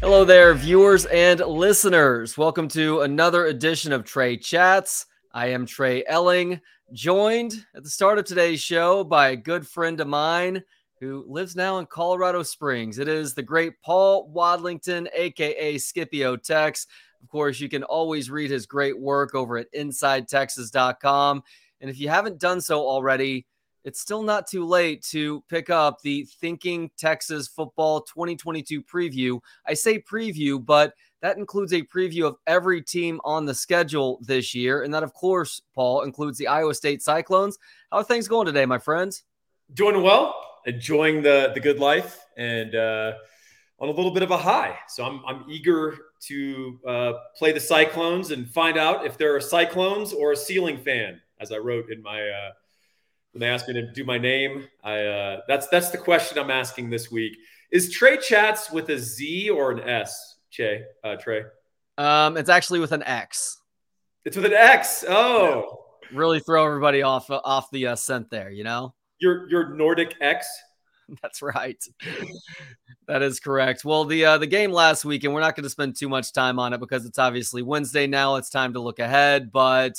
Hello there, viewers and listeners. Welcome to another edition of Trey Chats. I am Trey Elling, joined at the start of today's show by a good friend of mine who lives now in Colorado Springs. It is the great Paul Wadlington, aka Scipio Tex. Of course, you can always read his great work over at InsideTexas.com. And if you haven't done so already, it's still not too late to pick up the Thinking Texas Football 2022 preview. I say preview, but that includes a preview of every team on the schedule this year. And that, of course, Paul, includes the Iowa State Cyclones. How are things going today, my friends? Doing well, enjoying the, the good life, and uh, on a little bit of a high. So I'm, I'm eager to uh, play the Cyclones and find out if there are Cyclones or a ceiling fan, as I wrote in my. Uh, when they asked me to do my name, I uh, that's that's the question I'm asking this week. Is Trey Chats with a Z or an S, Che, uh, Trey? Um, it's actually with an X. It's with an X. Oh, yeah. really throw everybody off off the uh, scent there. You know, your your Nordic X. That's right. that is correct. Well, the uh, the game last week, and we're not going to spend too much time on it because it's obviously Wednesday now. It's time to look ahead, but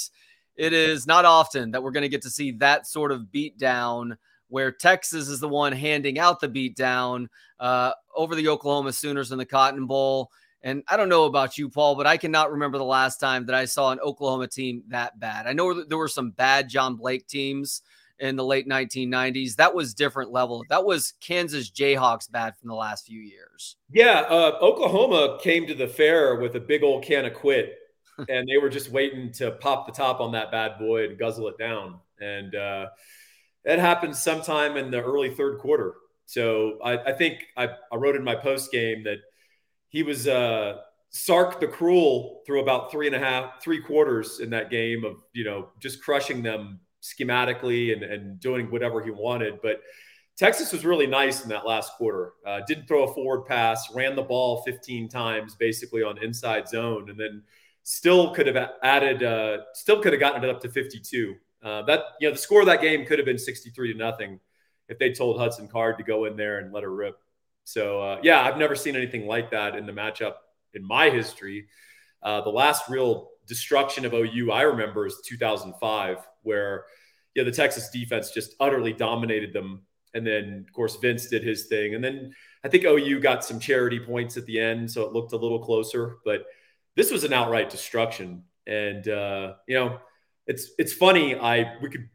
it is not often that we're going to get to see that sort of beatdown where Texas is the one handing out the beatdown uh, over the Oklahoma Sooners in the Cotton Bowl. And I don't know about you, Paul, but I cannot remember the last time that I saw an Oklahoma team that bad. I know there were some bad John Blake teams in the late 1990s. That was different level. That was Kansas Jayhawks bad from the last few years. Yeah, uh, Oklahoma came to the fair with a big old can of quit and they were just waiting to pop the top on that bad boy and guzzle it down. And uh, that happened sometime in the early third quarter. So I, I think I, I, wrote in my post game that he was uh, Sark the Cruel through about three and a half, three quarters in that game of you know just crushing them schematically and, and doing whatever he wanted. But Texas was really nice in that last quarter. Uh, didn't throw a forward pass, ran the ball 15 times basically on inside zone, and then still could have added, uh, still could have gotten it up to 52. Uh, that you know, the score of that game could have been 63 to nothing if they told Hudson Card to go in there and let her rip. So uh, yeah, I've never seen anything like that in the matchup in my history. Uh, the last real destruction of OU I remember is 2005, where yeah, the Texas defense just utterly dominated them. And then, of course, Vince did his thing. And then I think OU got some charity points at the end, so it looked a little closer. But this was an outright destruction. And uh, you know, it's it's funny. I we could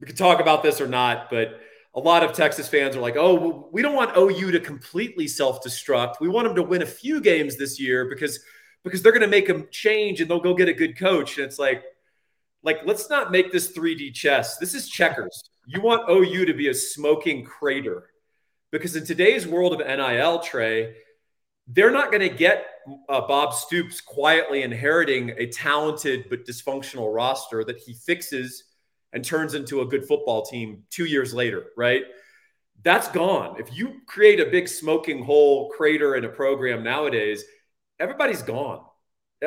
we could talk about this or not, but a lot of Texas fans are like, "Oh, we don't want OU to completely self-destruct. We want them to win a few games this year because because they're going to make them change and they'll go get a good coach." And it's like, like let's not make this 3D chess. This is checkers. You want OU to be a smoking crater because in today's world of NIL, Trey, they're not going to get uh, Bob Stoops quietly inheriting a talented but dysfunctional roster that he fixes and turns into a good football team two years later, right? That's gone. If you create a big smoking hole crater in a program nowadays, everybody's gone.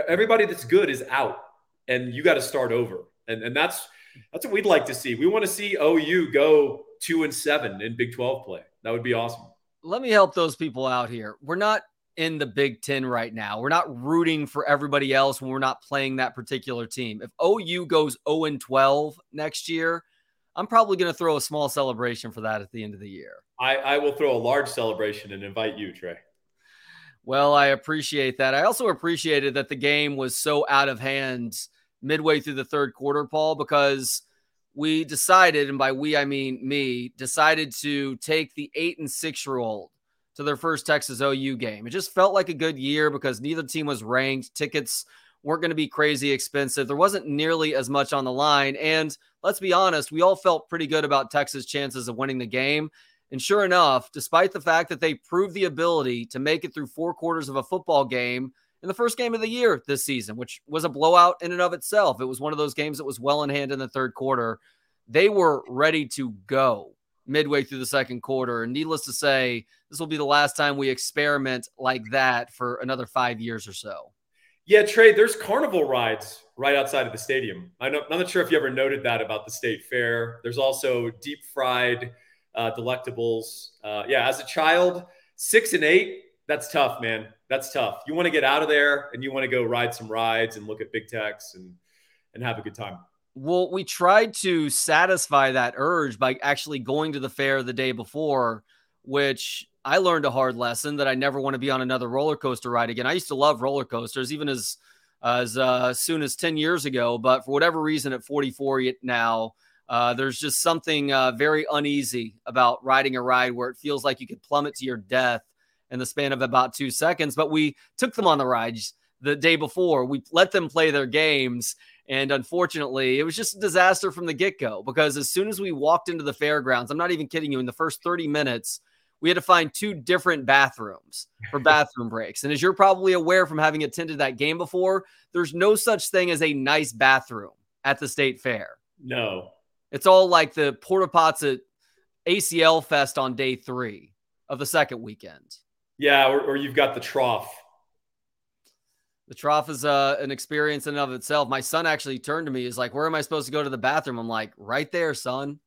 Everybody that's good is out, and you got to start over. And, and that's that's what we'd like to see. We want to see OU go two and seven in Big 12 play. That would be awesome. Let me help those people out here. We're not in the Big Ten right now. We're not rooting for everybody else when we're not playing that particular team. If OU goes 0 12 next year, I'm probably going to throw a small celebration for that at the end of the year. I, I will throw a large celebration and invite you, Trey. Well, I appreciate that. I also appreciated that the game was so out of hand midway through the third quarter, Paul, because we decided, and by we I mean me, decided to take the eight and six year old to their first Texas OU game. It just felt like a good year because neither team was ranked. Tickets weren't going to be crazy expensive. There wasn't nearly as much on the line. And let's be honest, we all felt pretty good about Texas' chances of winning the game. And sure enough, despite the fact that they proved the ability to make it through four quarters of a football game in the first game of the year this season, which was a blowout in and of itself, it was one of those games that was well in hand in the third quarter. They were ready to go midway through the second quarter. And needless to say, this will be the last time we experiment like that for another five years or so. Yeah, Trey, there's carnival rides right outside of the stadium. I'm not sure if you ever noted that about the state fair. There's also deep fried uh, delectables. Uh, yeah, as a child, six and eight, that's tough, man. That's tough. You want to get out of there and you want to go ride some rides and look at Big Tex and and have a good time. Well, we tried to satisfy that urge by actually going to the fair the day before, which I learned a hard lesson that I never want to be on another roller coaster ride again. I used to love roller coasters, even as as uh, soon as 10 years ago. But for whatever reason, at 44 now, uh, there's just something uh, very uneasy about riding a ride where it feels like you could plummet to your death in the span of about two seconds. But we took them on the rides the day before. We let them play their games. And unfortunately, it was just a disaster from the get go because as soon as we walked into the fairgrounds, I'm not even kidding you, in the first 30 minutes, we had to find two different bathrooms for bathroom breaks. And as you're probably aware from having attended that game before, there's no such thing as a nice bathroom at the state fair. No. It's all like the porta pots at ACL Fest on day three of the second weekend. Yeah, or, or you've got the trough. The trough is uh, an experience in and of itself. My son actually turned to me. He's like, "Where am I supposed to go to the bathroom?" I'm like, "Right there, son."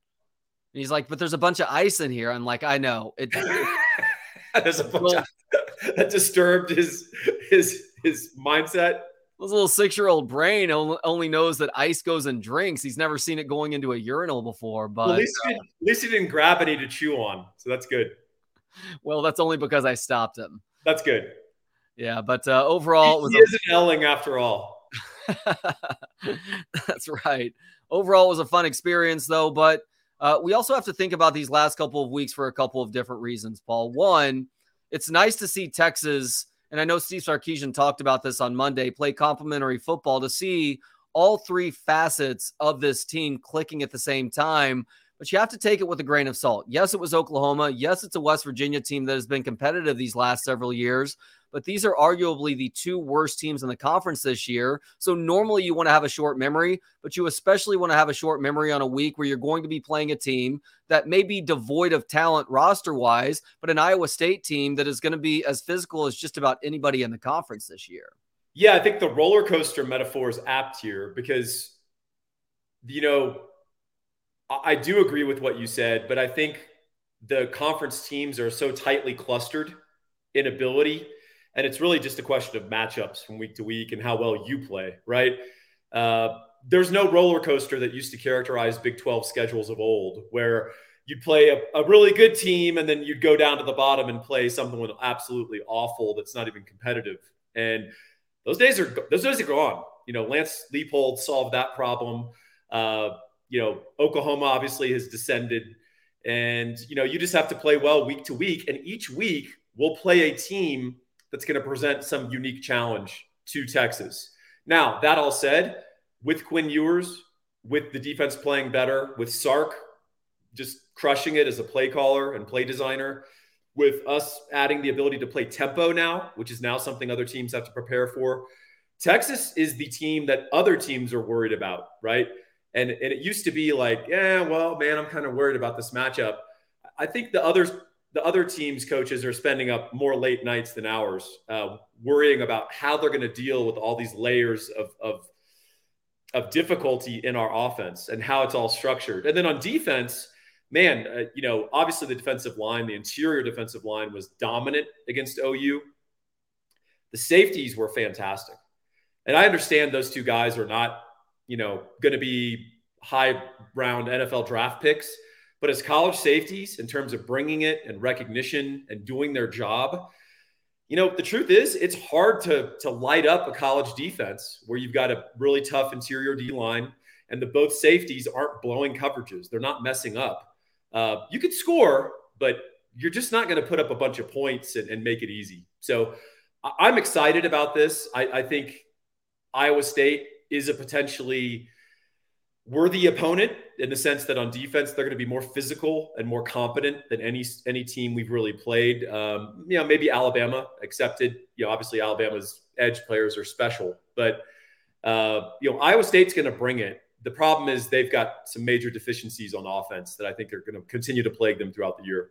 And he's like, but there's a bunch of ice in here. I'm like, I know. It, there's a bunch of, that disturbed his his his mindset. His little six year old brain only knows that ice goes in drinks. He's never seen it going into a urinal before. But well, at, least uh, at least he didn't grab any to chew on, so that's good. Well, that's only because I stopped him. That's good. Yeah, but uh, overall, he, he is an Elling after all. that's right. Overall, it was a fun experience, though. But uh, we also have to think about these last couple of weeks for a couple of different reasons, Paul. One, it's nice to see Texas, and I know Steve Sarkisian talked about this on Monday, play complementary football to see all three facets of this team clicking at the same time. But you have to take it with a grain of salt. Yes, it was Oklahoma. Yes, it's a West Virginia team that has been competitive these last several years but these are arguably the two worst teams in the conference this year. So normally you want to have a short memory, but you especially want to have a short memory on a week where you're going to be playing a team that may be devoid of talent roster wise, but an Iowa State team that is going to be as physical as just about anybody in the conference this year. Yeah, I think the roller coaster metaphor is apt here because, you know, I do agree with what you said, but I think the conference teams are so tightly clustered in ability and it's really just a question of matchups from week to week and how well you play, right? Uh, there's no roller coaster that used to characterize Big 12 schedules of old, where you'd play a, a, really good team and then you'd go down to the bottom and play something with absolutely awful that's not even competitive. And those days are those days are gone. You know, Lance Leipold solved that problem. Uh, you know, Oklahoma obviously has descended, and you know, you just have to play well week to week. And each week we'll play a team that's going to present some unique challenge to Texas. Now, that all said, with Quinn Ewers, with the defense playing better, with Sark just crushing it as a play caller and play designer, with us adding the ability to play tempo now, which is now something other teams have to prepare for. Texas is the team that other teams are worried about, right? And, and it used to be like, yeah, well, man, I'm kind of worried about this matchup. I think the others the other teams' coaches are spending up more late nights than ours, uh, worrying about how they're going to deal with all these layers of, of of difficulty in our offense and how it's all structured. And then on defense, man, uh, you know, obviously the defensive line, the interior defensive line was dominant against OU. The safeties were fantastic. And I understand those two guys are not, you know, going to be high round NFL draft picks but as college safeties, in terms of bringing it and recognition and doing their job, you know, the truth is it's hard to, to light up a college defense where you've got a really tough interior D line and the both safeties aren't blowing coverages. They're not messing up. Uh, you could score, but you're just not going to put up a bunch of points and, and make it easy. So I'm excited about this. I, I think Iowa State is a potentially worthy opponent in the sense that on defense they're going to be more physical and more competent than any any team we've really played. Um, you know, maybe Alabama accepted. You know, obviously Alabama's edge players are special, but uh, you know Iowa State's going to bring it. The problem is they've got some major deficiencies on offense that I think are going to continue to plague them throughout the year.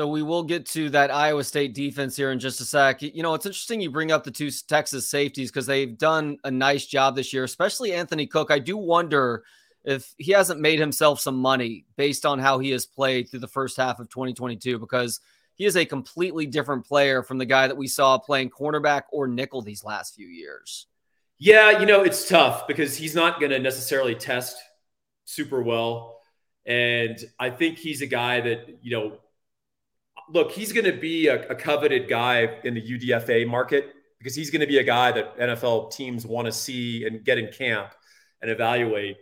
So we will get to that Iowa State defense here in just a sec. You know, it's interesting you bring up the two Texas safeties because they've done a nice job this year, especially Anthony Cook. I do wonder if he hasn't made himself some money based on how he has played through the first half of 2022 because he is a completely different player from the guy that we saw playing cornerback or nickel these last few years. Yeah, you know, it's tough because he's not going to necessarily test super well. And I think he's a guy that, you know, look, he's going to be a, a, coveted guy in the UDFA market because he's going to be a guy that NFL teams want to see and get in camp and evaluate.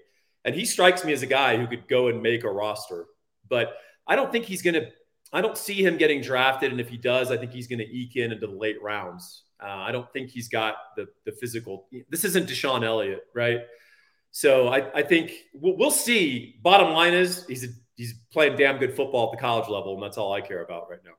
And he strikes me as a guy who could go and make a roster. But I don't think he's going to, I don't see him getting drafted. And if he does, I think he's going to eke in into the late rounds. Uh, I don't think he's got the, the physical. This isn't DeShon Elliott, right? So I, I think we'll, we'll see. Bottom line is he's a he's playing damn good football at the college level, and that's all I care about right now.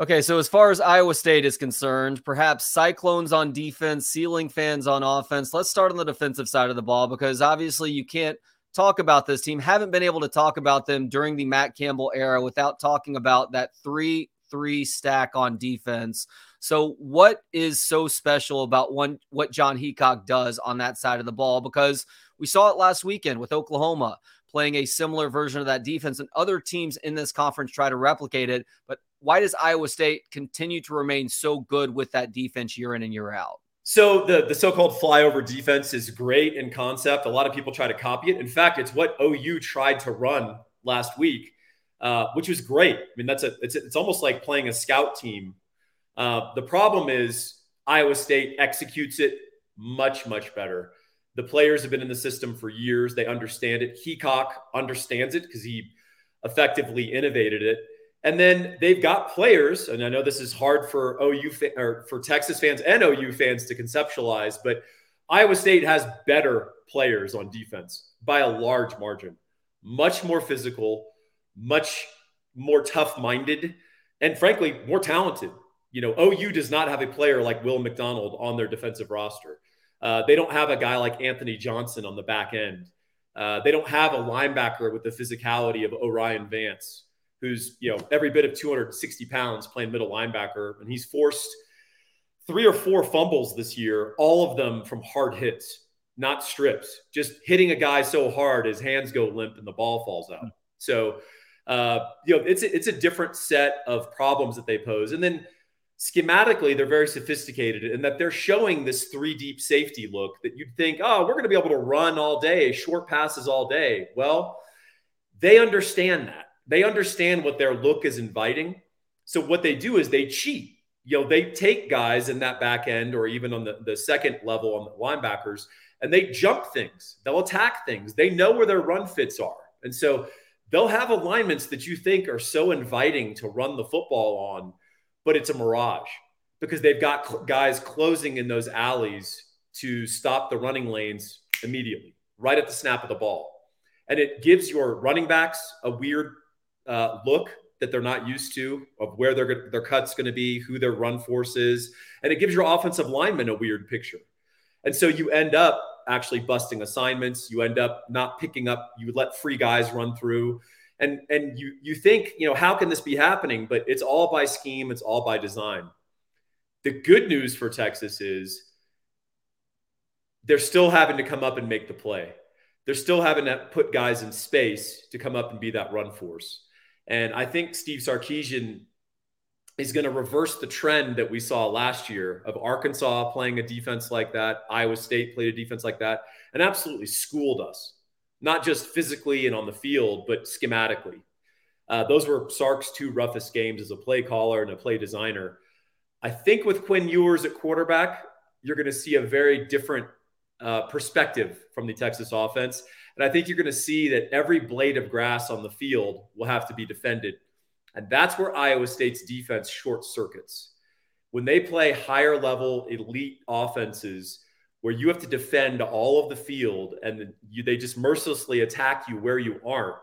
Okay, so as far as Iowa State is concerned, perhaps Cyclones on defense, ceiling fans on offense. Let's start on the defensive side of the ball because obviously you can't talk about this team, haven't been able to talk about them during the Matt Campbell era without talking about that 3 3 stack on defense. So, what is so special about one what Jon Heacock does on that side of the ball? Because we saw it last weekend with Oklahoma playing a similar version of that defense, and other teams in this conference try to replicate it. But why does Iowa State continue to remain so good with that defense year in and year out? So the the so-called flyover defense is great in concept. A lot of people try to copy it. In fact, it's what OU tried to run last week, uh, which was great. I mean, that's a it's it's almost like playing a scout team. Uh, the problem is Iowa State executes it much much better. The players have been in the system for years. They understand it. Heacock understands it because he effectively innovated it. And then they've got players, and I know this is hard for OU fa- or for Texas fans and OU fans to conceptualize, but Iowa State has better players on defense by a large margin. Much more physical, much more tough-minded, and frankly, more talented. You know, OU does not have a player like Will McDonald on their defensive roster. Uh, they don't have a guy like Anthony Johnson on the back end. Uh, they don't have a linebacker with the physicality of O'Rien Vance, who's you know every bit of 260 pounds playing middle linebacker, and he's forced three or four fumbles this year, all of them from hard hits, not strips. Just hitting a guy so hard his hands go limp and the ball falls out. So, uh, you know, it's a, it's a different set of problems that they pose, and then schematically they're very sophisticated in that they're showing this three deep safety look that you'd think, oh, we're going to be able to run all day, short passes all day. Well, they understand that. They understand what their look is inviting. So what they do is they cheat. You know, they take guys in that back end or even on the, the second level on the linebackers and they jump things. They'll attack things. They know where their run fits are. And so they'll have alignments that you think are so inviting to run the football on but it's a mirage because they've got cl- guys closing in those alleys to stop the running lanes immediately, right at the snap of the ball. And it gives your running backs a weird uh, look that they're not used to of where their, their cut's going to be, who their run force is. And it gives your offensive lineman a weird picture. And so you end up actually busting assignments. You end up not picking up, you let free guys run through and and you you think you know how can this be happening? But it's all by scheme. It's all by design. The good news for texas is they're still having to come up and make the play. They're still having to put guys in space to come up and be that run force. And i think steve sarkisian is going to reverse the trend that we saw last year of arkansas playing a defense like that iowa state played a defense like that and absolutely schooled us not just physically and on the field, but schematically. Uh, those were Sark's two roughest games as a play caller and a play designer. I think with Quinn Ewers at quarterback, you're going to see a very different uh, perspective from the Texas offense. And I think you're going to see that every blade of grass on the field will have to be defended. And that's where Iowa State's defense short circuits. When they play higher level elite offenses where you have to defend all of the field and you, they just mercilessly attack you where you aren't,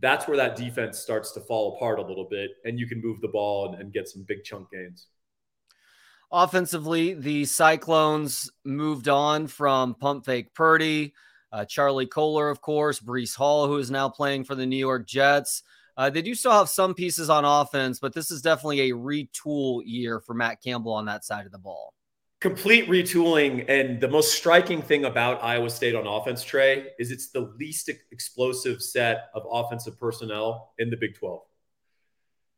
that's where that defense starts to fall apart a little bit and you can move the ball and, and get some big chunk gains. Offensively, the Cyclones moved on from pump fake Purdy, uh, Charlie Kolar, of course, Breece Hall, who is now playing for the New York Jets. Uh, they do still have some pieces on offense, but this is definitely a retool year for Matt Campbell on that side of the ball. Complete retooling. And the most striking thing about Iowa State on offense, Trey, is it's the least explosive set of offensive personnel in the Big 12.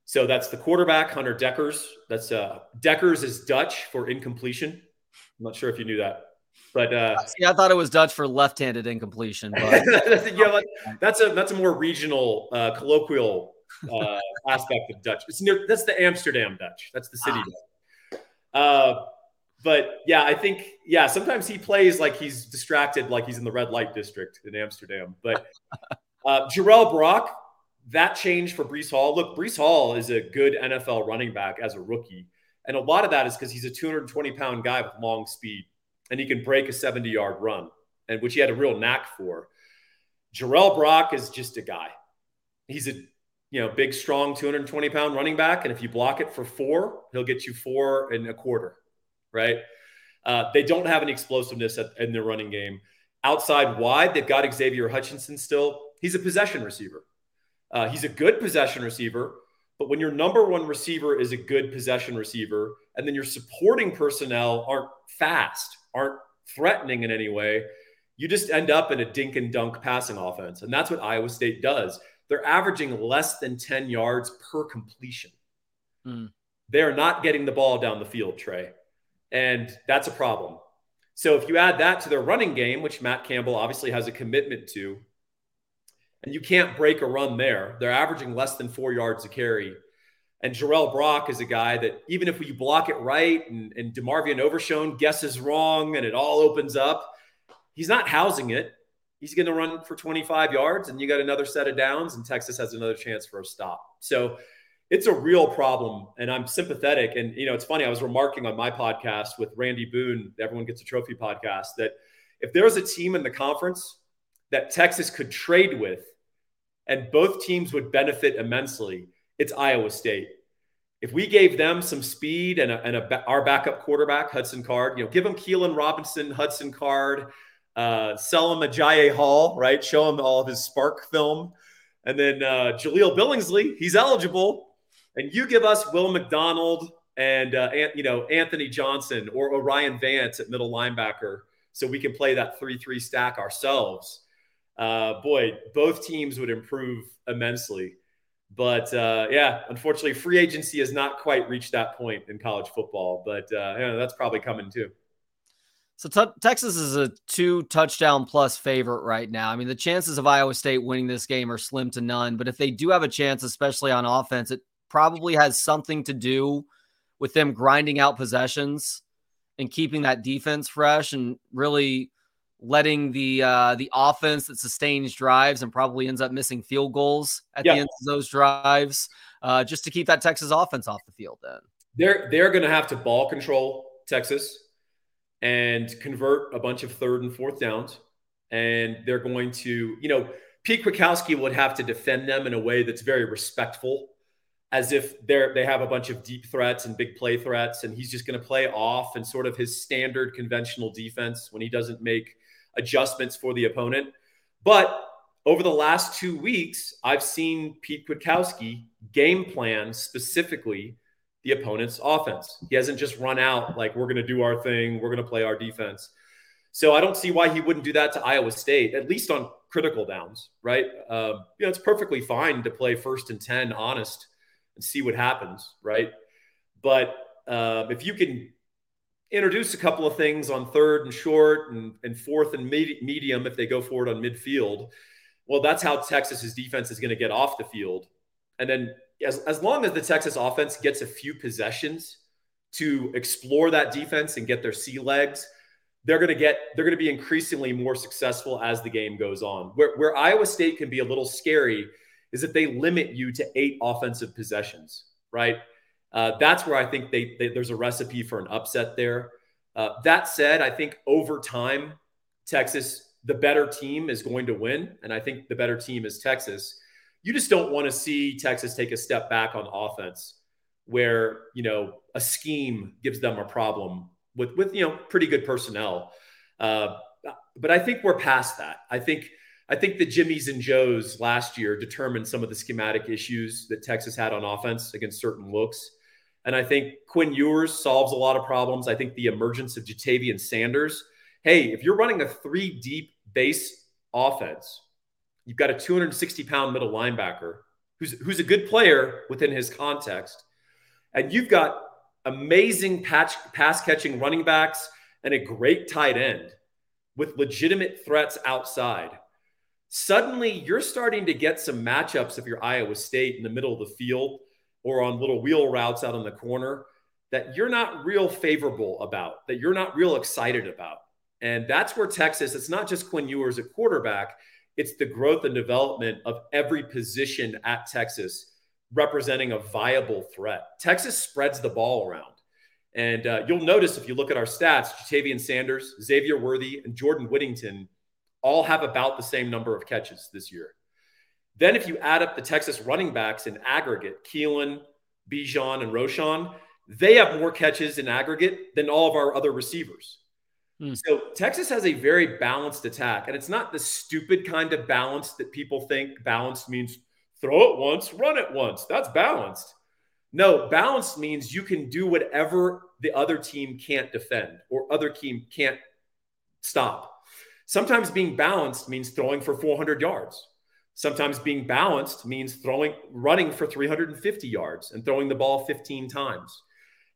So that's the quarterback, Hunter Dekkers That's uh, Dekkers is Dutch for incompletion. I'm not sure if you knew that. But uh, See, I thought it was Dutch for left-handed incompletion. But yeah, that's a that's a more regional, uh, colloquial uh, aspect of Dutch. It's near that's the Amsterdam Dutch. That's the city ah. Dutch. Uh, but yeah, I think yeah. Sometimes he plays like he's distracted, like he's in the red light district in Amsterdam. But uh, Jirehl Brock, that change for Breece Hall. Look, Breece Hall is a good NFL running back as a rookie, and a lot of that is because he's a 220 pound guy with long speed and he can break a 70 yard run, and which he had a real knack for. Jirehl Brock is just a guy. He's a you know big, strong, 220 pound running back, and if you block it for four, he'll get you four and a quarter, right? Uh, they don't have any explosiveness at, in their running game. Outside wide, they've got Xavier Hutchinson still. He's a possession receiver. Uh, he's a good possession receiver, but when your number one receiver is a good possession receiver, and then your supporting personnel aren't fast, aren't threatening in any way, you just end up in a dink and dunk passing offense. And that's what Iowa State does. They're averaging less than 10 yards per completion. Mm. They're not getting the ball down the field, Trey. And that's a problem. So if you add that to their running game, which Matt Campbell obviously has a commitment to, and you can't break a run there, they're averaging less than four yards a carry. And Jirehl Brock is a guy that even if you block it right and, and DeMarvion Overshown guesses wrong and it all opens up, he's not housing it. He's going to run for 25 yards and you got another set of downs and Texas has another chance for a stop. So it's a real problem and I'm sympathetic. And, you know, it's funny. I was remarking on my podcast with Randy Boone, Everyone Gets a Trophy podcast, that if there was a team in the conference that Texas could trade with and both teams would benefit immensely – it's Iowa State. If we gave them some speed and, a, and a, our backup quarterback, Hudson Card, you know, give them Keilan Robinson, Hudson Card, uh, sell him Agiye Hall, right? Show him all of his Spark film. And then uh, Jahleel Billingsley, he's eligible. And you give us Will McDonald and, uh, you know, Anthony Johnson or O'Rien Vance at middle linebacker so we can play that 3 3 stack ourselves. Uh, boy, both teams would improve immensely. But uh, yeah, unfortunately, free agency has not quite reached that point in college football. But uh, yeah, that's probably coming too. So t- Texas is a two touchdown plus favorite right now. I mean, the chances of Iowa State winning this game are slim to none. But if they do have a chance, especially on offense, it probably has something to do with them grinding out possessions and keeping that defense fresh and really letting the uh, the offense that sustains drives and probably ends up missing field goals at the end of those drives, uh, just to keep that Texas offense off the field. Then they're they're going to have to ball control Texas and convert a bunch of third and fourth downs, and they're going to you know Pete Kwiatkowski would have to defend them in a way that's very respectful. As if they're they have a bunch of deep threats and big play threats, and he's just going to play off and sort of his standard conventional defense when he doesn't make adjustments for the opponent. But over the last two weeks, I've seen Pete Kwiatkowski game plan specifically the opponent's offense. He hasn't just run out like we're going to do our thing, we're going to play our defense. So I don't see why he wouldn't do that to Iowa State, at least on critical downs, right? Uh, you know, it's perfectly fine to play first and 10 honest and see what happens, right? But uh, if you can introduce a couple of things on third and short and, and fourth and med- medium if they go forward on midfield. Well, that's how Texas's defense is going to get off the field. And then as, as long as the Texas offense gets a few possessions to explore that defense and get their sea legs, they're going to get they're going to be increasingly more successful as the game goes on. Where, where Iowa State can be a little scary is that they limit you to eight offensive possessions, right? Uh, that's where I think they, they, there's a recipe for an upset there. Uh, that said, I think over time, Texas, the better team is going to win. And I think the better team is Texas. You just don't want to see Texas take a step back on offense where, you know, a scheme gives them a problem with, with you know, pretty good personnel. Uh, but I think we're past that. I think I think the Jimmys and Joes last year determined some of the schematic issues that Texas had on offense against certain looks. And I think Quinn Ewers solves a lot of problems. I think the emergence of Ja'Tavion Sanders. Hey, if you're running a three deep base offense, you've got a 260 pound middle linebacker who's, who's a good player within his context. And you've got amazing patch, pass catching running backs and a great tight end with legitimate threats outside. Suddenly, you're starting to get some matchups if you're Iowa State in the middle of the field or on little wheel routes out on the corner that you're not real favorable about, that you're not real excited about. And that's where Texas, it's not just Quinn Ewers at quarterback, it's the growth and development of every position at Texas representing a viable threat. Texas spreads the ball around. And uh, you'll notice if you look at our stats, Ja'Tavion Sanders, Xavier Worthy, and Jordan Whittington all have about the same number of catches this year. Then, if you add up the Texas running backs in aggregate, Keilan, Bijan, and Roschon, they have more catches in aggregate than all of our other receivers. Hmm. So Texas has a very balanced attack, and it's not the stupid kind of balance that people think balanced means throw it once, run it once. That's balanced. No, balanced means you can do whatever the other team can't defend or other team can't stop. Sometimes being balanced means throwing for 400 yards. Sometimes being balanced means throwing, running for 350 yards and throwing the ball 15 times.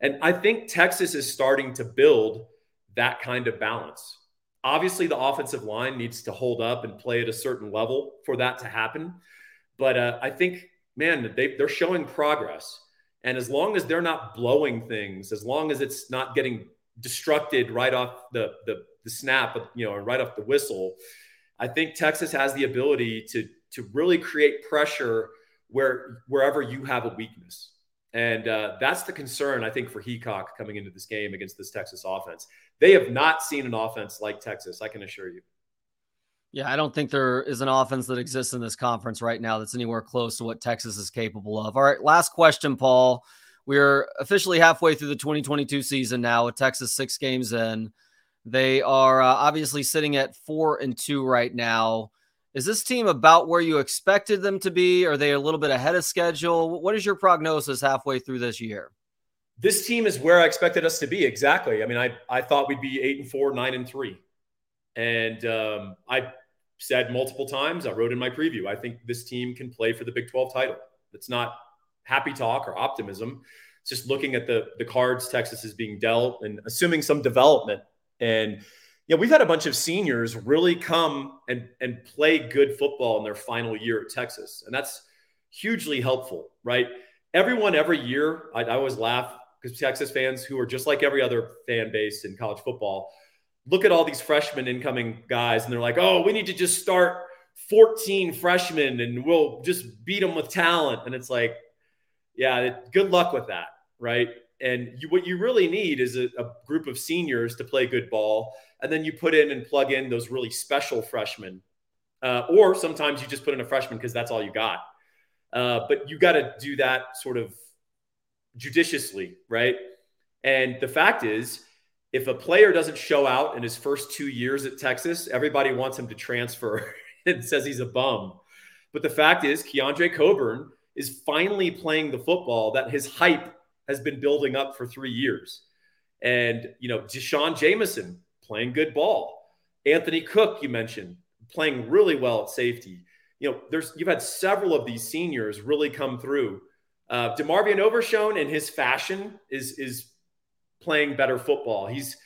And I think Texas is starting to build that kind of balance. Obviously, the offensive line needs to hold up and play at a certain level for that to happen. But uh, I think, man, they, they're showing progress. And as long as they're not blowing things, as long as it's not getting destructed right off the, the, the snap, you know, and right off the whistle, I think Texas has the ability to to really create pressure where wherever you have a weakness. And uh, that's the concern, I think, for Heacock coming into this game against this Texas offense. They have not seen an offense like Texas, I can assure you. Yeah, I don't think there is an offense that exists in this conference right now that's anywhere close to what Texas is capable of. All right, last question, Paul. We're officially halfway through the 2022 season now with Texas six games in. They are uh, obviously sitting at four and two right now. Is this team about where you expected them to be? Are they a little bit ahead of schedule? What is your prognosis halfway through this year? This team is where I expected us to be. Exactly. I mean, I, I thought we'd be eight and four, nine and three. And um, I said multiple times, I wrote in my preview, I think this team can play for the Big 12 title. It's not happy talk or optimism. It's just looking at the, the cards Texas is being dealt and assuming some development. And know, we've had a bunch of seniors really come and and play good football in their final year at Texas, and that's hugely helpful, right? Everyone every year, I, I always laugh because Texas fans who are just like every other fan base in college football look at all these freshmen incoming guys, and they're like, "Oh, we need to just start 14 freshmen, and we'll just beat them with talent." And it's like, yeah, good luck with that, right? And you, what you really need is a, a group of seniors to play good ball and then you put in and plug in those really special freshmen. Uh, or sometimes you just put in a freshman because that's all you got. Uh, but you got to do that sort of judiciously, right? And the fact is, if a player doesn't show out in his first two years at Texas, everybody wants him to transfer and says he's a bum. But the fact is, Keondre Coburn is finally playing the football that his hype has been building up for three years. And, you know, D'Shawn Jamison playing good ball. Anthony Cook, you mentioned, playing really well at safety. You know, there's you've had several of these seniors really come through. Uh, DeMarvion Overshown in his fashion is is playing better football. He's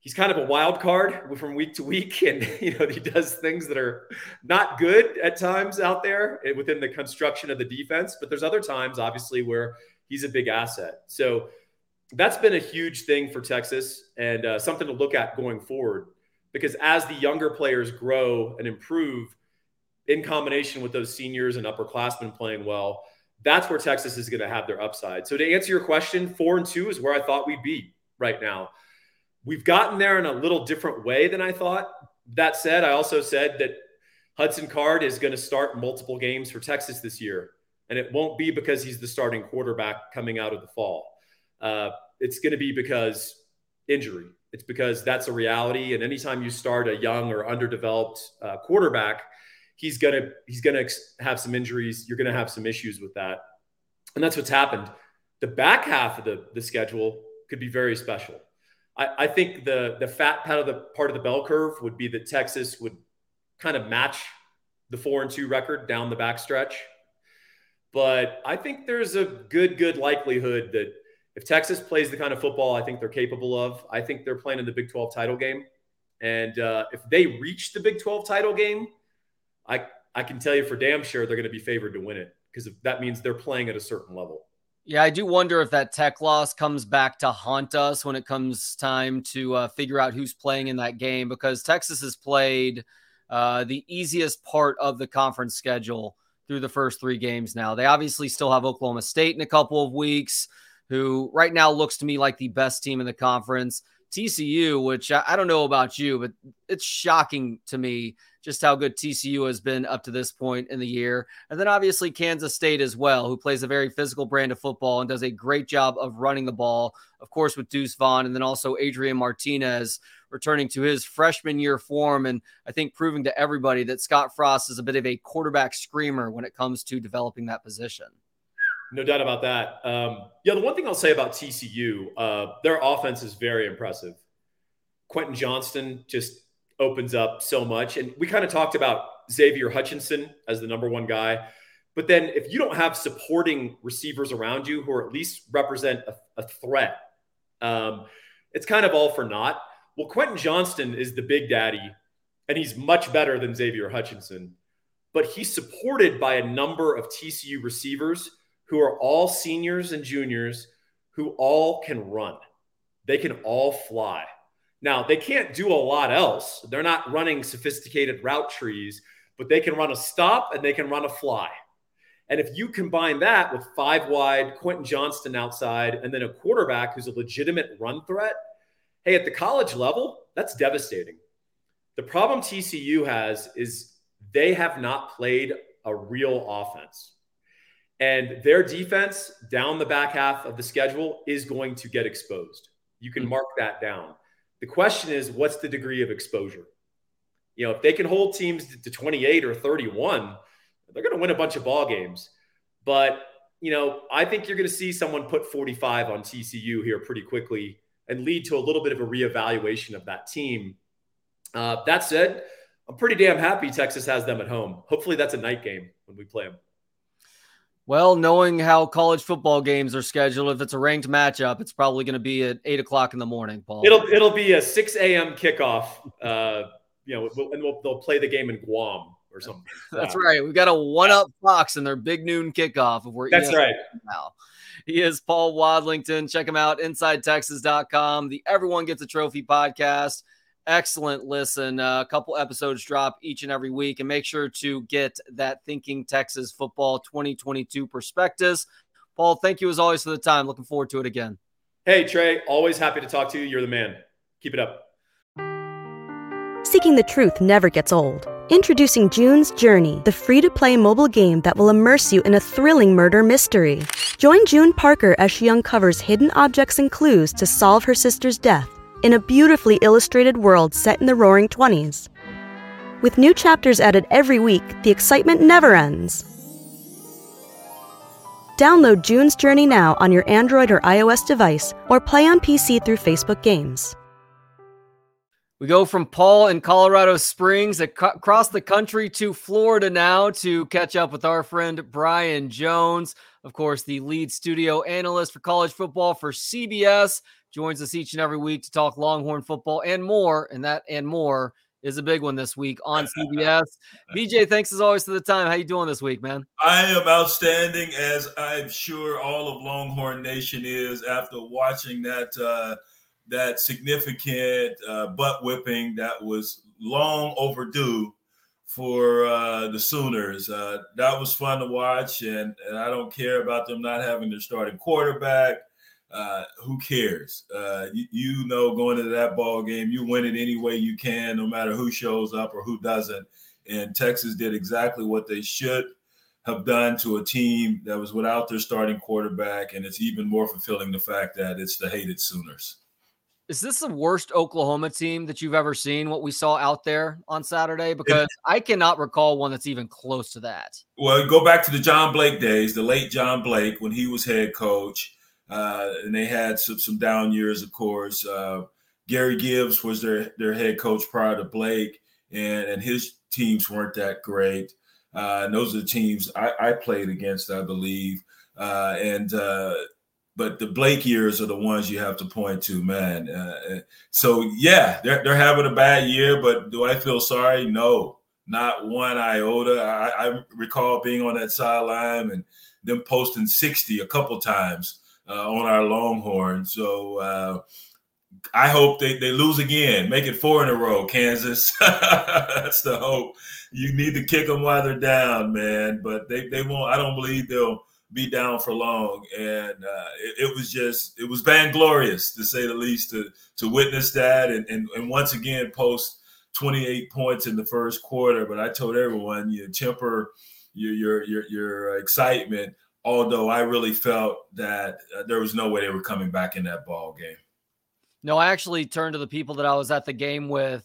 he's kind of a wild card from week to week, and you know he does things that are not good at times out there within the construction of the defense. But there's other times, obviously, where he's a big asset. So that's been a huge thing for Texas and uh, something to look at going forward. Because as the younger players grow and improve, in combination with those seniors and upperclassmen playing well, that's where Texas is going to have their upside. So to answer your question, four and two is where I thought we'd be right now. We've gotten there in a little different way than I thought. That said, I also said that Hudson Card is going to start multiple games for Texas this year, and it won't be because he's the starting quarterback coming out of the fall. Uh, it's going to be because injury. It's because that's a reality. And anytime you start a young or underdeveloped uh, quarterback, he's gonna he's gonna have some injuries. You're gonna have some issues with that, and that's what's happened. The back half of the the schedule could be very special. I, I think the the fat part of the part of the bell curve would be that Texas would kind of match the four and two record down the backstretch. But I think there's a good, good likelihood that if Texas plays the kind of football I think they're capable of, I think they're playing in the Big 12 title game. And uh, if they reach the Big 12 title game, I, I can tell you for damn sure they're going to be favored to win it because that means they're playing at a certain level. Yeah, I do wonder if that tech loss comes back to haunt us when it comes time to uh, figure out who's playing in that game because Texas has played uh, the easiest part of the conference schedule through the first three games now. They obviously still have Oklahoma State in a couple of weeks, who right now looks to me like the best team in the conference. TCU, which I, I don't know about you, but it's shocking to me just how good TCU has been up to this point in the year. And then obviously Kansas State as well, who plays a very physical brand of football and does a great job of running the ball, of course, with Deuce Vaughn, and then also Adrian Martinez returning to his freshman year form. And I think proving to everybody that Scott Frost is a bit of a quarterback screamer when it comes to developing that position. No doubt about that. Um, yeah, the one thing I'll say about TCU, uh, their offense is very impressive. Quentin Johnston just opens up so much. And we kind of talked about Xavier Hutchinson as the number one guy. But then if you don't have supporting receivers around you who are at least represent a, a threat, um, it's kind of all for naught. Well, Quentin Johnston is the big daddy, and he's much better than Xavier Hutchinson. But he's supported by a number of TCU receivers who are all seniors and juniors who all can run. They can all fly. Now, they can't do a lot else. They're not running sophisticated route trees, but they can run a stop and they can run a fly. And if you combine that with five wide, Quentin Johnston outside, and then a quarterback who's a legitimate run threat, hey, at the college level, that's devastating. The problem TCU has is they have not played a real offense. And their defense down the back half of the schedule is going to get exposed. You can hmm. mark that down. The question is, what's the degree of exposure? You know, if they can hold teams to 28 or 31, they're going to win a bunch of ball games. But, you know, I think you're going to see someone put 45 on TCU here pretty quickly and lead to a little bit of a reevaluation of that team. Uh, that said, I'm pretty damn happy Texas has them at home. Hopefully, that's a night game when we play them. Well, knowing how college football games are scheduled, if it's a ranked matchup, it's probably going to be at eight o'clock in the morning. Paul, it'll it'll be a six a.m. kickoff. Uh, you know, and we'll, they'll play the game in Guam or something. That's right. We've got a one-up Fox in their big noon kickoff. If we're That's right. Now. He is Paul Wadlington. Check him out, InsideTexas.com. The Everyone Gets a Trophy podcast excellent listen. Uh, a couple episodes drop each and every week, and make sure to get that Thinking Texas Football 2022 perspectives. Paul, thank you as always for the time. Looking forward to it again. Hey, Trey, always happy to talk to you. You're the man. Keep it up. Seeking the truth never gets old. Introducing June's Journey, the free to play mobile game that will immerse you in a thrilling murder mystery. Join June Parker as she uncovers hidden objects and clues to solve her sister's death in a beautifully illustrated world set in the roaring 20s. With new chapters added every week, the excitement never ends. Download June's Journey now on your Android or iOS device or play on PC through Facebook Games. We go from Paul in Colorado Springs across the country to Florida now to catch up with our friend Brian Jones. Of course, the lead studio analyst for college football for CBS joins us each and every week to talk Longhorn football and more. And that and more is a big one this week on CBS. BJ, thanks as always for the time. How you doing this week, man? I am outstanding, as I'm sure all of Longhorn Nation is after watching that uh, that significant uh, butt whipping that was long overdue for uh, the Sooners. Uh, that was fun to watch, and, and I don't care about them not having their starting quarterback. Uh, who cares? Uh, you, you, know, going into that ball game, you win it any way you can, no matter who shows up or who doesn't. And Texas did exactly what they should have done to a team that was without their starting quarterback, and it's even more fulfilling the fact that it's the hated Sooners. Is this the worst Oklahoma team that you've ever seen? What we saw out there on Saturday, because I cannot recall one that's even close to that. Well, go back to the John Blake days, the late John Blake when he was head coach, uh, and they had some, some down years, of course. Uh, Gary Gibbs was their their head coach prior to Blake, and and his teams weren't that great. Uh, and those are the teams I, I played against, I believe. Uh, and uh, but the Blake years are the ones you have to point to, man. Uh, so yeah, they're they're having a bad year, but do I feel sorry? No, not one iota. I, I recall being on that sideline and them posting sixty a couple times uh, on our Longhorn. So uh, I hope they, they lose again, make it four in a row, Kansas. That's the hope. You need to kick them while they're down, man. But they, they won't. I don't believe they'll be down for long. And uh, it, it, was just, it was vainglorious to say the least to to witness that and, and, and once again post 28 points in the first quarter. But I told everyone, you temper your your your, your excitement. Although I really felt that uh, there was no way they were coming back in that ball game. No, I actually turned to the people that I was at the game with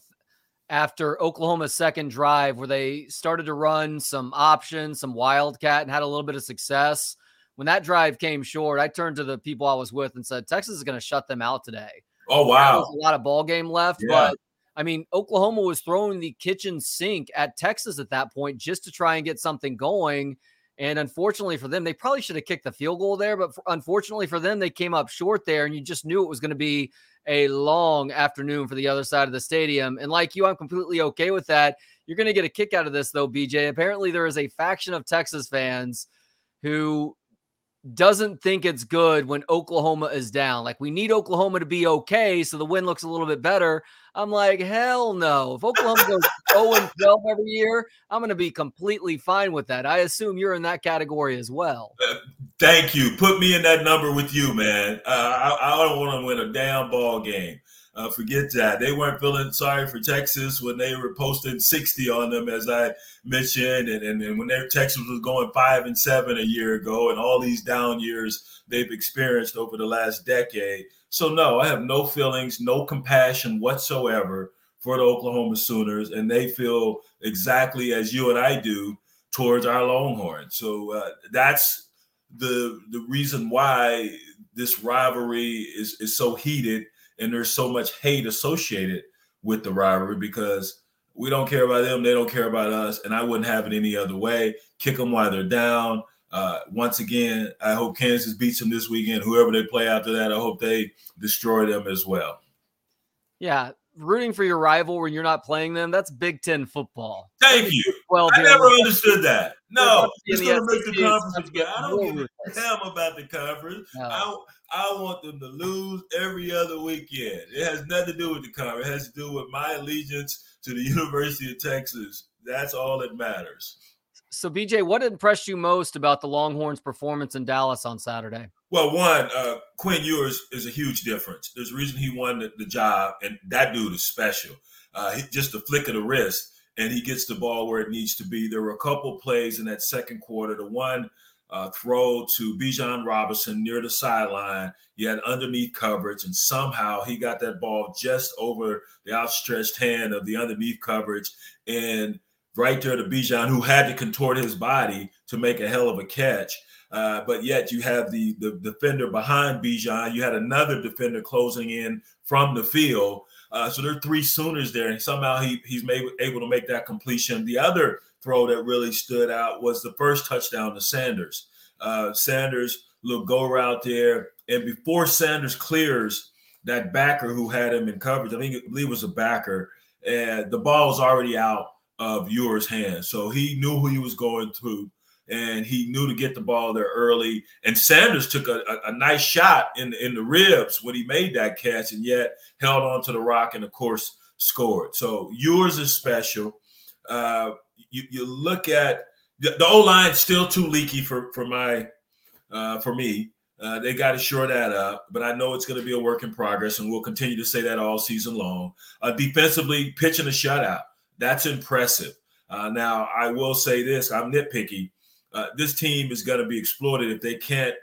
after Oklahoma's second drive, where they started to run some options, some wildcat, and had a little bit of success. When that drive came short, I turned to the people I was with and said, Texas is going to shut them out today. Oh, wow. a lot of ball game left. Yeah. But I mean, Oklahoma was throwing the kitchen sink at Texas at that point just to try and get something going. And unfortunately for them, they probably should have kicked the field goal there. But for, unfortunately for them, they came up short there, and you just knew it was going to be a long afternoon for the other side of the stadium. And like you, I'm completely okay with that. You're going to get a kick out of this, though, BJ. Apparently, there is a faction of Texas fans who doesn't think it's good when Oklahoma is down. Like, we need Oklahoma to be okay so the win looks a little bit better. I'm like, hell no. If Oklahoma goes 0 and 12 every year, I'm going to be completely fine with that. I assume you're in that category as well. Uh, thank you. Put me in that number with you, man. Uh, I, I don't want to win a damn ball game. Uh, forget that. They weren't feeling sorry for Texas when they were posting 60 on them, as I mentioned, and, and, and when their Texas was going five and seven a year ago, and all these down years they've experienced over the last decade. So, no, I have no feelings, no compassion whatsoever for the Oklahoma Sooners, and they feel exactly as you and I do towards our Longhorns. So uh, that's the the reason why this rivalry is is so heated and there's so much hate associated with the rivalry because we don't care about them, they don't care about us, and I wouldn't have it any other way. Kick them while they're down. Uh, once again, I hope Kansas beats them this weekend. Whoever they play after that, I hope they destroy them as well. Yeah, rooting for your rival when you're not playing them, that's Big Ten football. Thank you. Well, I never understood that. No, it's going to make the conference. I don't give a damn about the conference. No. I, I want them to lose every other weekend. It has nothing to do with the conference. It has to do with my allegiance to the University of Texas. That's all that matters. So, BJ, what impressed you most about the Longhorns' performance in Dallas on Saturday? Well, one, uh, Quinn Ewers is a huge difference. There's a reason he won the, the job, and that dude is special. Uh, he, just a flick of the wrist, and he gets the ball where it needs to be. There were a couple plays in that second quarter. The one uh, throw to Bijan Robinson near the sideline. He had underneath coverage, and somehow he got that ball just over the outstretched hand of the underneath coverage. And right there to Bijan, who had to contort his body to make a hell of a catch. Uh, but yet you have the, the defender behind Bijan. You had another defender closing in from the field. Uh, so there are three Sooners there, and somehow he, he's made, able to make that completion. The other throw that really stood out was the first touchdown to Sanders. Uh, Sanders little go route there, and before Sanders clears that backer who had him in coverage, I think I believe it was a backer, and the ball was already out of Ewers' hands. So he knew who he was going to, and he knew to get the ball there early. And Sanders took a, a, a nice shot in in the ribs when he made that catch, and yet held on to the rock and of course scored. So Ewers is special. Uh, you, you look at the, O line still too leaky for for my uh, for me. Uh, they got to shore that up, but I know it's going to be a work in progress, and we'll continue to say that all season long. Uh, defensively, pitching a shutout, that's impressive. Uh, now, I will say this I'm nitpicky. Uh, this team is going to be exploited if they can't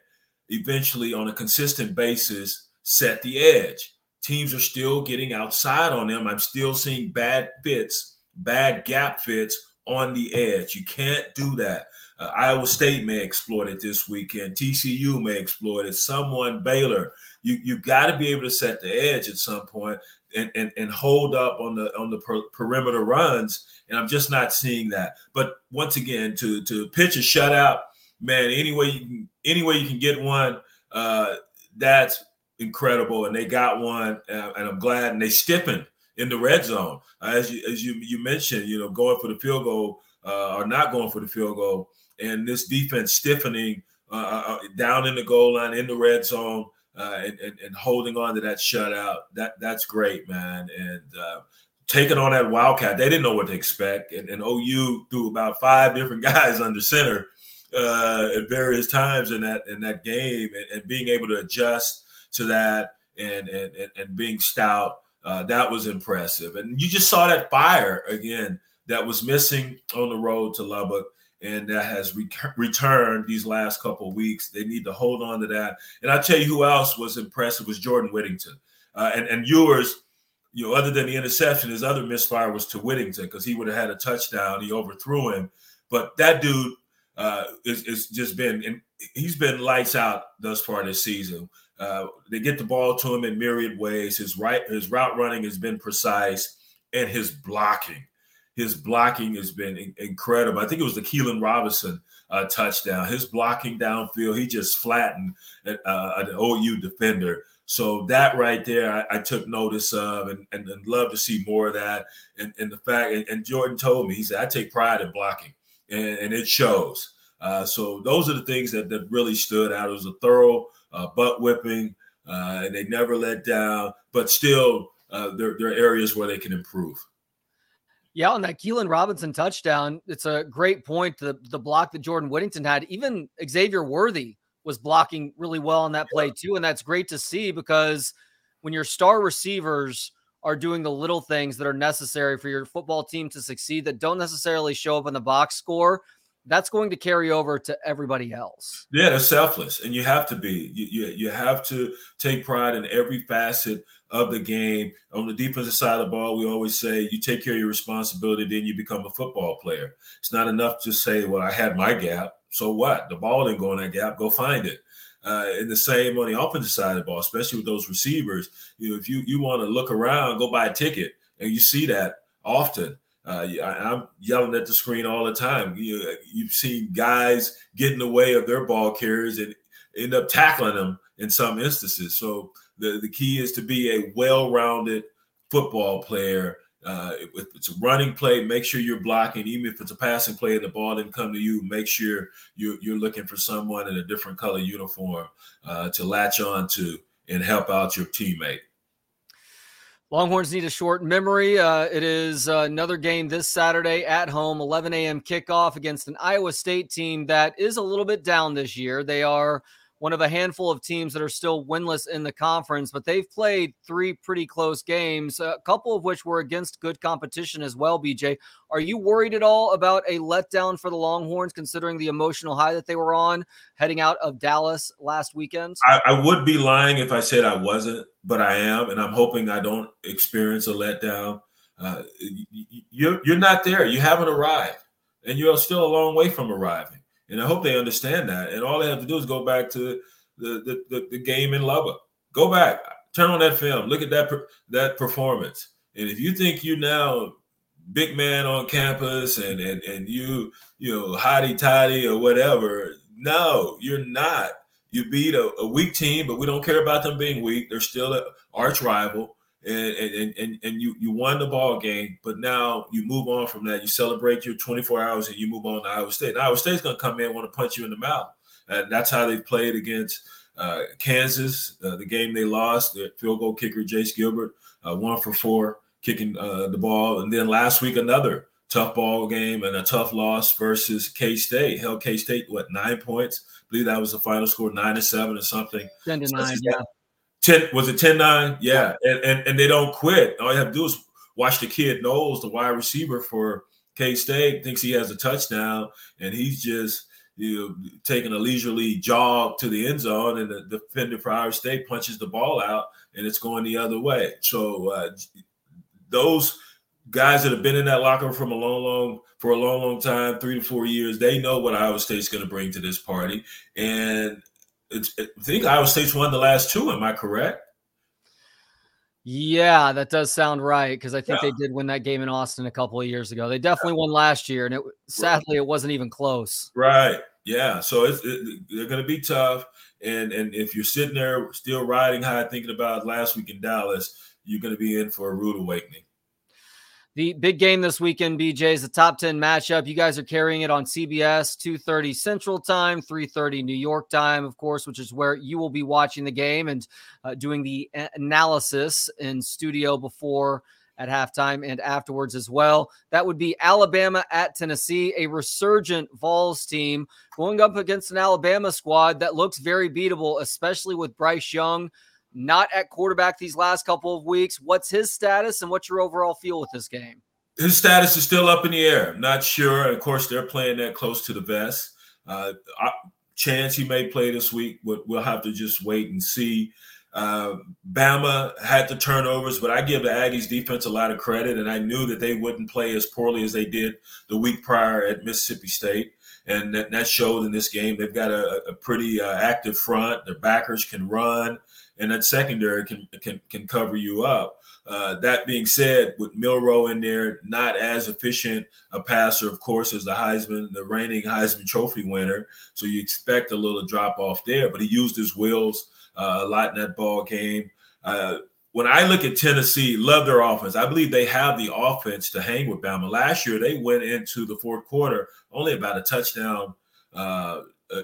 eventually, on a consistent basis, set the edge. Teams are still getting outside on them. I'm still seeing bad fits, bad gap fits on the edge. You can't do that. Uh, Iowa State may exploit it this weekend. TCU may exploit it. Someone, Baylor. You you got to be able to set the edge at some point and, and, and hold up on the on the per, perimeter runs. And I'm just not seeing that. But once again, to to pitch a shutout, man, any way you can any way you can get one, uh, that's incredible. And they got one, uh, and I'm glad. And they stiffened in the red zone, uh, as you as you you mentioned. You know, going for the field goal uh, or not going for the field goal and this defense stiffening uh, uh, uh, down in the goal line in the red zone uh, and, and, and, holding on to that shutout. That that's great, man. And taking on that Wildcat, they didn't know what to expect. And, and OU threw about five different guys under center at various times in that in that game, and, and, being able to adjust to that and and and, being stout. That was impressive, and you just saw that fire again that was missing on the road to Lubbock and that has re- returned these last couple weeks. They need to hold on to that. And I tell you who else was impressive was Jordan Whittington. Uh, and and Ewers, you know, other than the interception, his other misfire was to Whittington because he would have had a touchdown. He overthrew him, but that dude uh, is, is just been and he's been lights out thus far this season. Uh, they get the ball to him in myriad ways. His right, his route running has been precise, and his blocking his blocking has been in- incredible. I think it was the Keilan Robinson uh, touchdown. His blocking downfield, he just flattened uh, an OU defender. So that right there, I, I took notice of, and, and, and, love to see more of that. And, and the fact, and, and, Jordan told me, he said, I take pride in blocking, and, it shows. Uh, so those are the things that, that really stood out. It was a thorough uh, butt whipping, uh, and they never let down. But still, uh, there, there are areas where they can improve. Yeah, on that Keilan Robinson touchdown, it's a great point. The the block that Jordan Whittington had, even Xavier Worthy was blocking really well on that play too, and that's great to see because when your star receivers are doing the little things that are necessary for your football team to succeed that don't necessarily show up in the box score, that's going to carry over to everybody else. Yeah, they're selfless, and you have to be. You, you, you have to take pride in every facet of the game. On the defensive side of the ball, we always say you take care of your responsibility, then you become a football player. It's not enough to say, "Well, I had my gap, so what? The ball didn't go in that gap. Go find it." Uh, and the same on the offensive side of the ball, especially with those receivers. You know, if you you want to look around, go buy a ticket, and you see that often. Uh, I, am yelling at the screen all the time. You, you've seen guys get in the way of their ball carriers and end up tackling them in some instances. So the, the key is to be a well-rounded football player. Uh, if it's a running play, make sure you're blocking. Even if it's a passing play and the ball didn't come to you, make sure you're, you're looking for someone in a different color uniform uh, to latch on to and help out your teammate. Longhorns need a short memory. Uh, it is uh, another game this Saturday at home, 11 a.m. kickoff against an Iowa State team that is a little bit down this year. They are one of a handful of teams that are still winless in the conference, but they've played three pretty close games, a couple of which were against good competition as well. BJ, are you worried at all about a letdown for the Longhorns, considering the emotional high that they were on heading out of Dallas last weekend? I, I would be lying if I said I wasn't, but I am, and I'm hoping I don't experience a letdown. Uh, you're you're not there. You haven't arrived, and you're still a long way from arriving. And I hope they understand that. And all they have to do is go back to the the, the, the game in Lubbock. Go back, turn on that film, look at that that performance. And if you think you now big man on campus and and and you you know hotty toddy or whatever, no, you're not. You beat a, a weak team, but we don't care about them being weak. They're still an arch rival and and, and, and you, you won the ball game, but now you move on from that. You celebrate your 24 hours and you move on to Iowa State. Now, Iowa State's going to come in and want to punch you in the mouth. And that's how they played against uh, Kansas, uh, the game they lost. The field goal kicker, Jace Gilbert, uh, one for four, kicking uh, the ball. And then last week, another tough ball game and a tough loss versus K State. Held K State what nine points? I believe that was the final score, nine to seven or something. Ten to so nine, yeah. 10 was it 10-9? Yeah. And, and and they don't quit. All you have to do is watch the kid Knowles, the wide receiver for K State, thinks he has a touchdown, and he's just you know, taking a leisurely jog to the end zone, and the defender for Iowa State punches the ball out, and it's going the other way. So uh, those guys that have been in that locker room from a long, long for a long, long time, three to four years, they know what Iowa State's going to bring to this party, and it's, I think Iowa State's won the last two. Am I correct? Yeah, that does sound right because I think yeah. they did win that game in Austin a couple of years ago. They definitely won last year, and it sadly it wasn't even close. Right. Yeah. So it's it, they're going to be tough, and and if you're sitting there still riding high, thinking about last week in Dallas, you're going to be in for a rude awakening. The big game this weekend, BJ, is the top 10 matchup. You guys are carrying it on CBS, 2.30 Central Time, 3.30 New York time, of course, which is where you will be watching the game and uh, doing the analysis in studio before at halftime and afterwards as well. That would be Alabama at Tennessee, a resurgent Vols team going up against an Alabama squad that looks very beatable, especially with Bryce Young not at quarterback these last couple of weeks. What's his status and what's your overall feel with this game? His status is still up in the air. Not sure. Of course, they're playing that close to the vest. Uh, chance he may play this week. We'll have to just wait and see. Uh, Bama had the turnovers, but I give the Aggies defense a lot of credit, and I knew that they wouldn't play as poorly as they did the week prior at Mississippi State, and that, that showed in this game. They've got a, a pretty uh, active front. Their backers can run and that secondary can can can cover you up. Uh, that being said, with Milroe in there, not as efficient a passer, of course, as the Heisman, the reigning Heisman Trophy winner. So you expect a little drop off there, but he used his wheels uh, a lot in that ball game. Uh, when I look at Tennessee, love their offense. I believe they have the offense to hang with Bama. Last year, they went into the fourth quarter only about a touchdown, uh,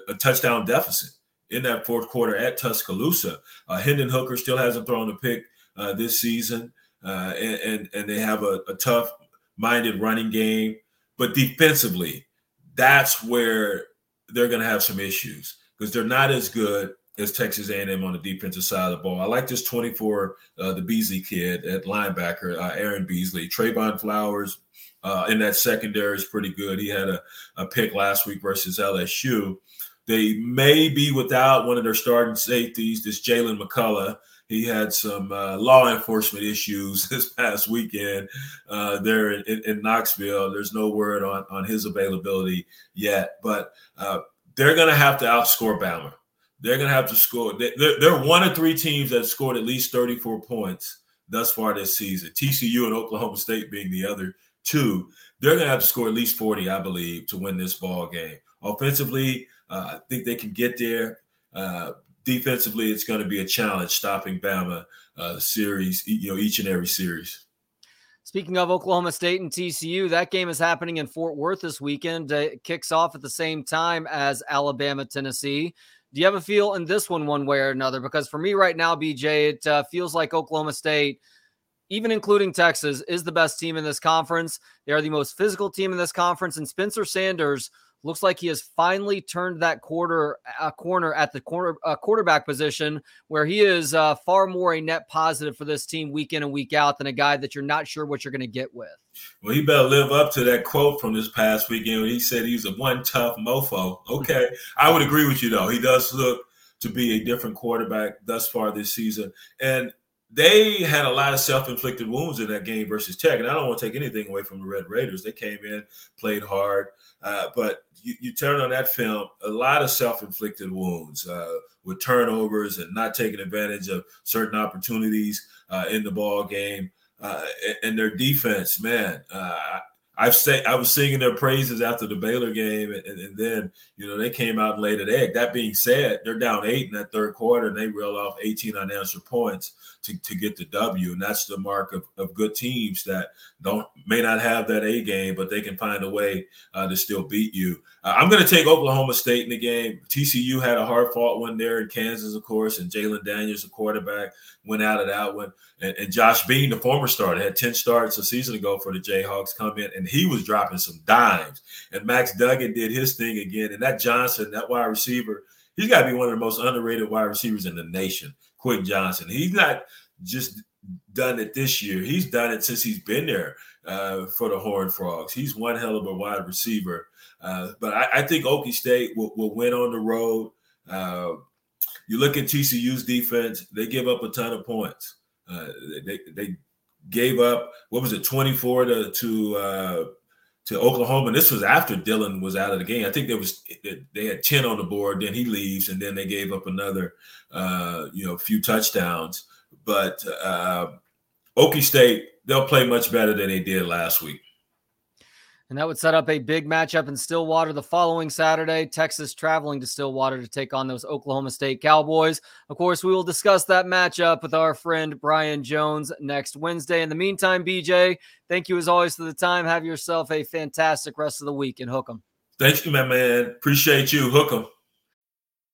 a touchdown deficit in that fourth quarter at Tuscaloosa. Uh, Hendon Hooker still hasn't thrown a pick uh, this season, uh, and, and, and they have a, a tough minded running game. But defensively, that's where they're going to have some issues because they're not as good as Texas A&M on the defensive side of the ball. I like this 24, uh, the Beasley kid at linebacker, uh, Aaron Beasley. Trevon Flowers uh, in that secondary is pretty good. He had a, a pick last week versus LSU. They may be without one of their starting safeties, this Jaylen McCollough. He had some uh, law enforcement issues this past weekend uh, there in, in, Knoxville. There's no word on, on his availability yet, but uh, they're going to have to outscore Bama. They're going to have to score. They're, they're one of three teams that scored at least 34 points thus far this season. TCU and Oklahoma State being the other two. They're going to have to score at least 40, I believe, to win this ball game. Offensively, I think they can get there. Uh, defensively, it's going to be a challenge stopping Bama uh, series, you know, each and every series. Speaking of Oklahoma State and TCU, that game is happening in Fort Worth this weekend. It kicks off at the same time as Alabama, Tennessee. Do you have a feel in this one, one way or another? Because for me right now, BJ, it uh, feels like Oklahoma State, even including Texas, is the best team in this conference. They are the most physical team in this conference, and Spencer Sanders looks like he has finally turned that quarter a corner at the corner uh, quarterback position where he is uh, far more a net positive for this team week in and week out than a guy that you're not sure what you're going to get with. Well, he better live up to that quote from this past weekend when he said he's a one tough mofo. Okay, I would agree with you though. He does look to be a different quarterback thus far this season, and they had a lot of self-inflicted wounds in that game versus Tech, and I don't want to take anything away from the Red Raiders. They came in, played hard, uh, but you, you, turn on that film, a lot of self-inflicted wounds uh, with turnovers and not taking advantage of certain opportunities uh, in the ball game. Uh, and their defense, man, uh, I've say I was singing their praises after the Baylor game, and, and, then you know they came out and laid an egg. That being said, they're down eight in that third quarter, and they reel off 18 unanswered points to, to get the W, and that's the mark of, of good teams that don't may not have that A game, but they can find a way uh, to still beat you. Uh, I'm going to take Oklahoma State in the game. TCU had a hard fought one there in Kansas, of course, and Jalon Daniels, the quarterback, went out of that one. And, and Josh Bean, the former starter, had 10 starts a season ago for the Jayhawks, come in and and he was dropping some dimes. And Max Duggan did his thing again. And that Johnston, that wide receiver, he's got to be one of the most underrated wide receivers in the nation. Quentin Johnston. He's not just done it this year. He's done it since he's been there uh, for the Horned Frogs. He's one hell of a wide receiver. Uh, but I, I, think Okie State will, will win on the road. Uh, you look at TCU's defense; they give up a ton of points. Uh, they they gave up what was it, twenty four to to uh, to Oklahoma. This was after Dillon was out of the game. I think there was they had ten on the board. Then he leaves, and then they gave up another uh, you know few touchdowns. But uh, Okie State they'll play much better than they did last week. And that would set up a big matchup in Stillwater the following Saturday. Texas traveling to Stillwater to take on those Oklahoma State Cowboys. Of course, we will discuss that matchup with our friend Brian Jones next Wednesday. In the meantime, BJ, thank you as always for the time. Have yourself a fantastic rest of the week and hook 'em. Thank you, my man. Appreciate you. Hook 'em.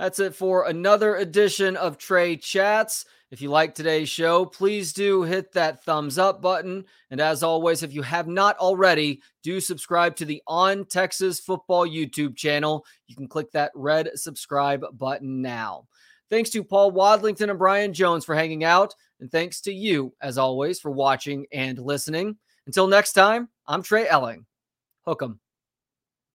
That's it for another edition of Trey Chats. If you like today's show, please do hit that thumbs up button. And as always, if you have not already, do subscribe to the On Texas Football YouTube channel. You can click that red subscribe button now. Thanks to Paul Wadlington and Brian Jones for hanging out. And thanks to you, as always, for watching and listening. Until next time, I'm Trey Elling. Hook 'em.